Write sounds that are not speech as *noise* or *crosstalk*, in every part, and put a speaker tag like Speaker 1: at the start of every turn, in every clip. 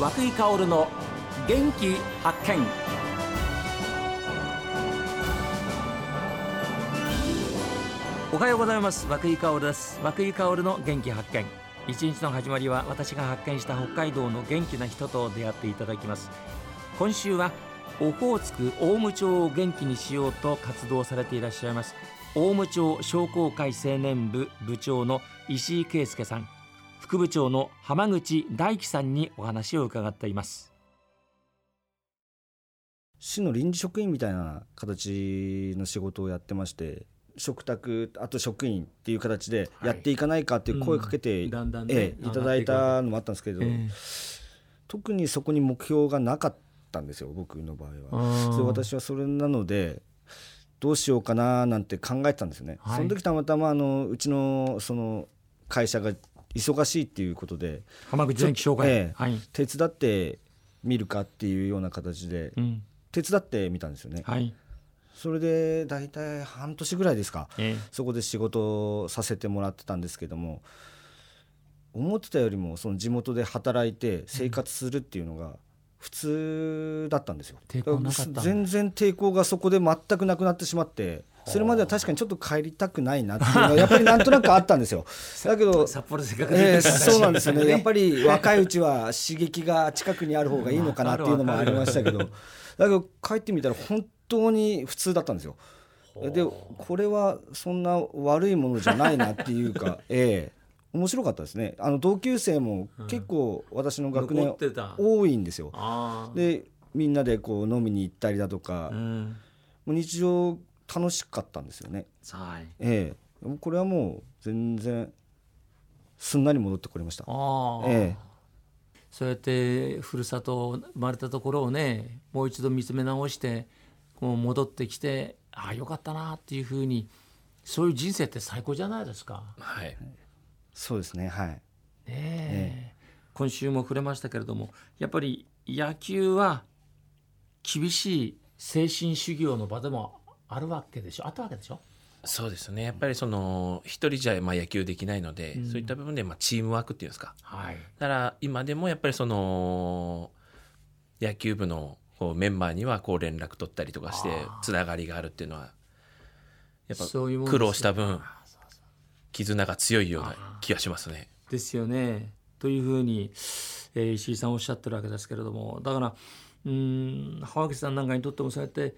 Speaker 1: 和久井薫の元気発見。おはようございます。和久井薫です。和久井薫の元気発見。一日の始まりは私が発見した北海道の元気な人と出会っていただきます。今週はオホーツク大武町を元気にしようと活動されていらっしゃいます。大武町商工会青年部部長の石井圭介さん。副部長の浜口大樹さんにお話を伺っています。
Speaker 2: 市の臨時職員みたいな形の仕事をやってまして食卓あと職員っていう形でやっていかないかっていう声かけて、いただいたのもあったんですけど、
Speaker 1: ええ。
Speaker 2: 特にそこに目標がなかったんですよ僕の場合は。それ私はそれなのでどうしようかななんて考えてたんですよね。
Speaker 1: はい。
Speaker 2: その時たまたまあのうちのその会社が忙しいっていうことで
Speaker 1: 浜口電機紹介、
Speaker 2: ええ
Speaker 1: はい、
Speaker 2: 手伝ってみるかっていうような形で
Speaker 1: うん、
Speaker 2: 手伝ってみたんですよね。
Speaker 1: はい、
Speaker 2: それで大体半年ぐらいですか。
Speaker 1: え
Speaker 2: そこで仕事をさせてもらってたんですけども思ってたよりもその地元で働いて生活するっていうのが普通だったんですよ。全然抵抗がそこで全くなくなってしまってそれまでは確かにちょっと帰りたくないなっていうのはやっぱりなんとなくあったんですよ。*laughs* だけど
Speaker 1: 札幌でせっかく
Speaker 2: えーそうなんですよね。*laughs* やっぱり若いうちは刺激が近くにある方がいいのかなっていうのもありましたけど。だけど帰ってみたら本当に普通だったんですよ。でこれはそんな悪いものじゃないなっていうか、*laughs* ええ面白かったですね。あの同級生も結構私の学年多いんですよ。でみんなでこう飲みに行ったりだとか、
Speaker 1: うん。
Speaker 2: もう日常楽しかったんですよね。
Speaker 1: はい。
Speaker 2: ええ。これはもう全然すんなり戻ってこれました。ええ。
Speaker 1: そうやってふるさと生まれたところをねもう一度見つめ直してこう戻ってきてああよかったなっていうふうにそういう人生って最高じゃないですか。
Speaker 3: はい、
Speaker 2: そうですねはい。
Speaker 1: ねえ。今週も触れましたけれどもやっぱり野球は厳しい精神修行の場でもあるわけでしょ？あったわけでしょ？
Speaker 3: そうですね。やっぱりその一人じゃまあ野球できないので、そういった部分でまあチームワークっていうんですか？
Speaker 1: はい。
Speaker 3: だから今でもやっぱりその野球部のこうメンバーにはこう連絡取ったりとかしてつながりがあるっていうのはやっぱ苦労した分絆が強いような気がしますね。
Speaker 1: ですよね。というふうに、えー石井さんおっしゃってるわけですけれどもだからうーん浜口さんなんかにとってもそうやって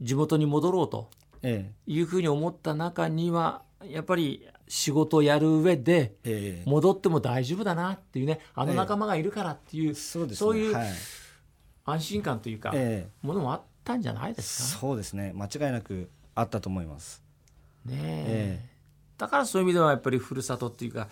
Speaker 1: 地元に戻ろうと
Speaker 2: え
Speaker 1: いうふうに思った中にはやっぱり仕事をやる上で
Speaker 2: えええ
Speaker 1: 戻っても大丈夫だなっていうねあの仲間がいるからっていう、
Speaker 2: そうですね。
Speaker 1: いう
Speaker 2: はい、
Speaker 1: 安心感というか、
Speaker 2: え
Speaker 1: ものもあったんじゃない
Speaker 2: え
Speaker 1: ですか？
Speaker 2: そうですね間違いなくあったと思います。
Speaker 1: ね
Speaker 2: え
Speaker 1: えだからそういう意味ではやっぱりふるさとっていうか、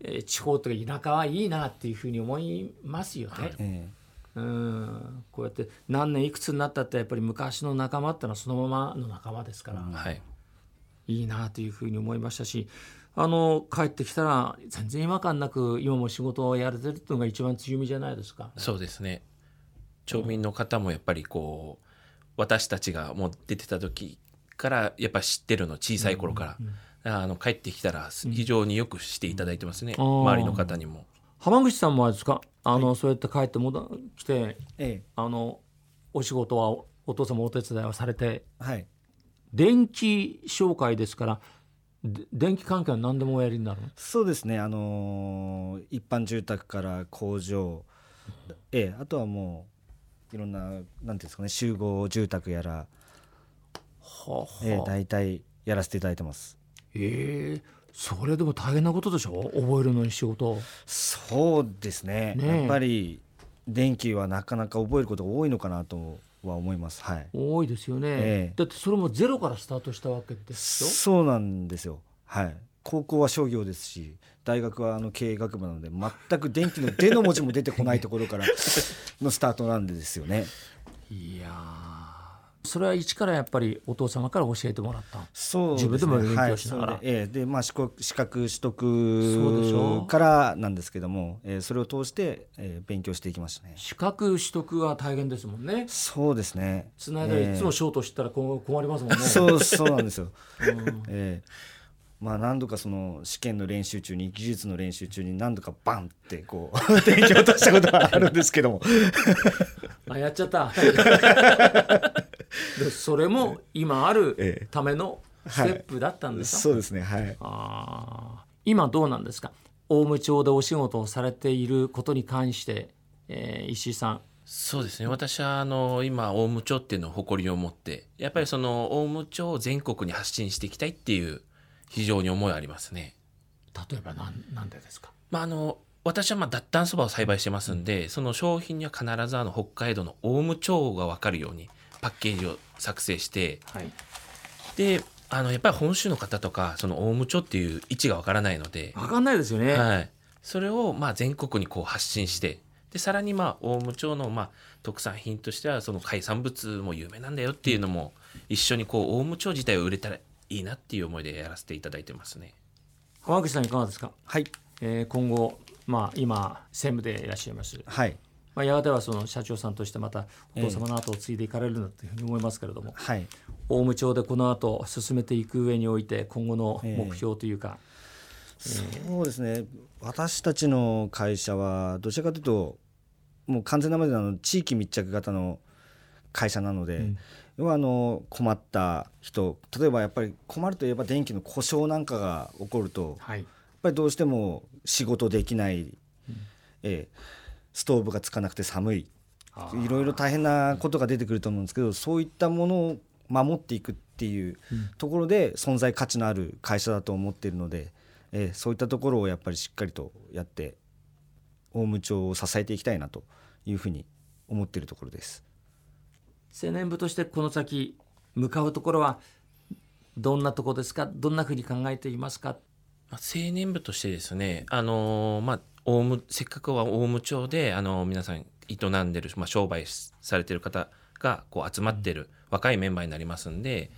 Speaker 1: えー地方というか田舎はいいなっていうふうに思いますよね。
Speaker 2: え
Speaker 1: うん。こうやって何年いくつになったってやっぱり昔の仲間ってのはそのままの仲間ですから、
Speaker 3: はい、
Speaker 1: いいなというふうに思いましたしあの帰ってきたら全然違和感なく今も仕事をやれてるっていうのが一番強みじゃないですか。
Speaker 3: そうですね。町民の方もやっぱりこう私たちがもう出てた時からやっぱ知ってるの小さい頃から、だからあの帰ってきたら非常によくしていただいてますね、
Speaker 1: あー。
Speaker 3: 周りの方にも。
Speaker 1: 浜口さんもあれですか？あの、そうやって帰って戻来て
Speaker 2: ええ。
Speaker 1: あのお仕事はおお父様お手伝いをされて
Speaker 2: えはい。
Speaker 1: 電気紹介ですからで電気関係は何でもおやりになるの？
Speaker 2: そうですね。あのー一般住宅から工場、ええあとはもういろんななんていうんですかね集合住宅やら、
Speaker 1: はあ。
Speaker 2: ええ大体やらせていただいてます。
Speaker 1: ええそれでも大変なことでしょ？覚えるのに仕事。を
Speaker 2: そうですね。
Speaker 1: ねえ。
Speaker 2: やっぱり電気はなかなか覚えることが多いのかなとは思います。はい。
Speaker 1: 多いですよね、
Speaker 2: ええ。
Speaker 1: だってそれもゼロからスタートしたわけですよ
Speaker 2: そうなんですよ。はい。高校は商業ですし大学はあの経営学部なので全く電気の「出」の文字も出てこないところからのスタートなんですよね。*laughs*
Speaker 1: いやーそれは一からやっぱりお父様から教えてもらった
Speaker 2: そうですね。
Speaker 1: 自分でも勉強しながら。
Speaker 2: はい、ええでまあ資格資格取得からなんですけども、えーそれを通して、えー勉強していきましたね。
Speaker 1: 資格取得は大変ですもんね。
Speaker 2: そうですね。
Speaker 1: つないだらいつもショート知ったら困りますもんね、*laughs*
Speaker 2: そうそうなんですよ、ええ。まあ何度かその試験の練習中に技術の練習中に何度かバンってこう *laughs* 電気を落としたことはあるんですけども。*laughs*
Speaker 1: あやっちゃった。でそれも今あ
Speaker 2: え
Speaker 1: る
Speaker 2: え
Speaker 1: ためのステップだったんですか、
Speaker 2: そうですねはい。
Speaker 1: あー。今どうなんですか？大務町でお仕事をされていることに関して、えー石井さん。
Speaker 3: そうですね。私はあの今オウム町っていうのを誇りを持ってやっぱりそのオウム町を全国に発信していきたいっていう非常に思いありますね。
Speaker 1: 例えばなんなんでですか？
Speaker 3: まあ、あの私はまあ脱炭そばを栽培してますんでその商品には必ずあの北海道のオウム町が分かるようにパッケージを作成して
Speaker 1: はい。
Speaker 3: であのやっぱり本州の方とかそのオウム町っていう位置が分からないので、
Speaker 1: 分かんないですよね、
Speaker 3: はい、それをまあ全国にこう発信してでさらにまあ大務町のまあ特産品としてはその海産物も有名なんだよっていうのも一緒にこう大務町自体を売れたらいいなっていう思いでやらせていただいてますね。
Speaker 1: 浜口さんいかがですか、
Speaker 2: はい。
Speaker 1: えー今後、まあ、今専務でいらっしゃいます、
Speaker 2: はい
Speaker 1: まあ、やがてはその社長さんとしてまたお父様の後を継いでいかれるんだというふうに思いますけれども、
Speaker 2: はい。
Speaker 1: 大務町でこの後進めていく上において今後の目標というか、
Speaker 2: そうですね。私たちの会社はどちらかというともう完全なまであの地域密着型の会社なので、要はあの困った人例えばやっぱり困るといえば電気の故障なんかが起こると
Speaker 1: はい。
Speaker 2: やっぱりどうしても仕事できない、ええストーブがつかなくて寒い。いろいろ大変なことが出てくると思うんですけどそういったものを守っていくっていうところで存在価値のある会社だと思っているので、ええそういったところをやっぱりしっかりとやって大務町を支えていきたいなというふうに思っているところです。
Speaker 1: 青年部としてこの先向かうところはどんなところですか？どんなふうに考えていますか？
Speaker 3: まあ、青年部としてですね、あのーまあ、オウムせっかくは大務町で、あのー皆さん営んでる、まあ、商売されてる方がこう集まってる若いメンバーになりますんで、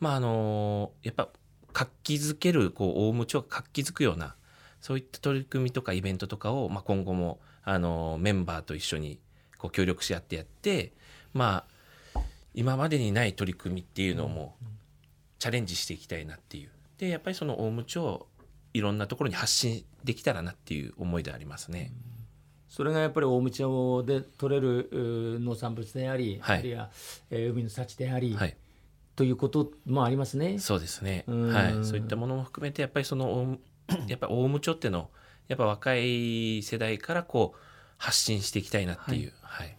Speaker 3: まああのーやっぱ活気づけるこう大務町が活気づくようなそういった取り組みとかイベントとかを、まあ、今後も、あのーメンバーと一緒にこう協力し合ってやって、まあ、今までにない取り組みっていうのもチャレンジしていきたいなっていう。でやっぱりその大務町をいろんなところに発信できたらなっていう思いでありますね。
Speaker 1: それがやっぱり大務町で取れる農産物であり、
Speaker 3: はい
Speaker 1: あるいは、えー海の幸であり、
Speaker 3: はい、
Speaker 1: ということもありますね。
Speaker 3: そうですね。
Speaker 1: うん
Speaker 3: はい、そういったものも含めてやっぱりその大 *coughs* やっぱり大務町ってのをやっぱ若い世代からこう発信していきたいなっていう。はい。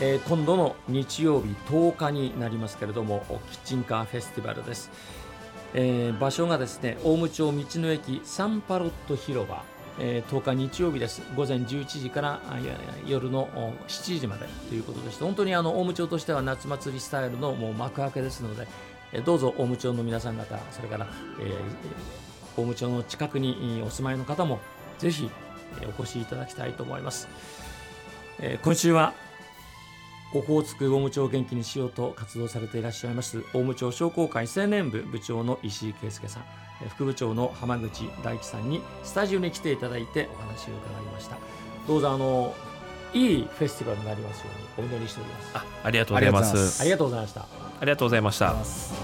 Speaker 1: えー今度の日曜日10日になりますけれどもキッチンカーフェスティバルです、えー場所がですね大務町道の駅サンパロット広場、えー10日日曜日です。午前11時からいやいや夜の7時までということでして本当にあの大務町としては夏祭りスタイルのもう幕開けですので、えーどうぞ大務町の皆さん方それから、えー大務町の近くにお住まいの方もぜひえーお越しいただきたいと思います、えー今週はオホーツク大務町を元気にしようと活動されていらっしゃいます大務町商工会青年部部長の石井圭介さんえー副部長の浜口大樹さんにスタジオに来ていただいてお話を伺いましたどうぞあのいいフェスティバルになりますようにお祈りしております
Speaker 3: あ、ありがとうございま。
Speaker 2: す
Speaker 1: ありがとうございました
Speaker 3: ありがとうございました。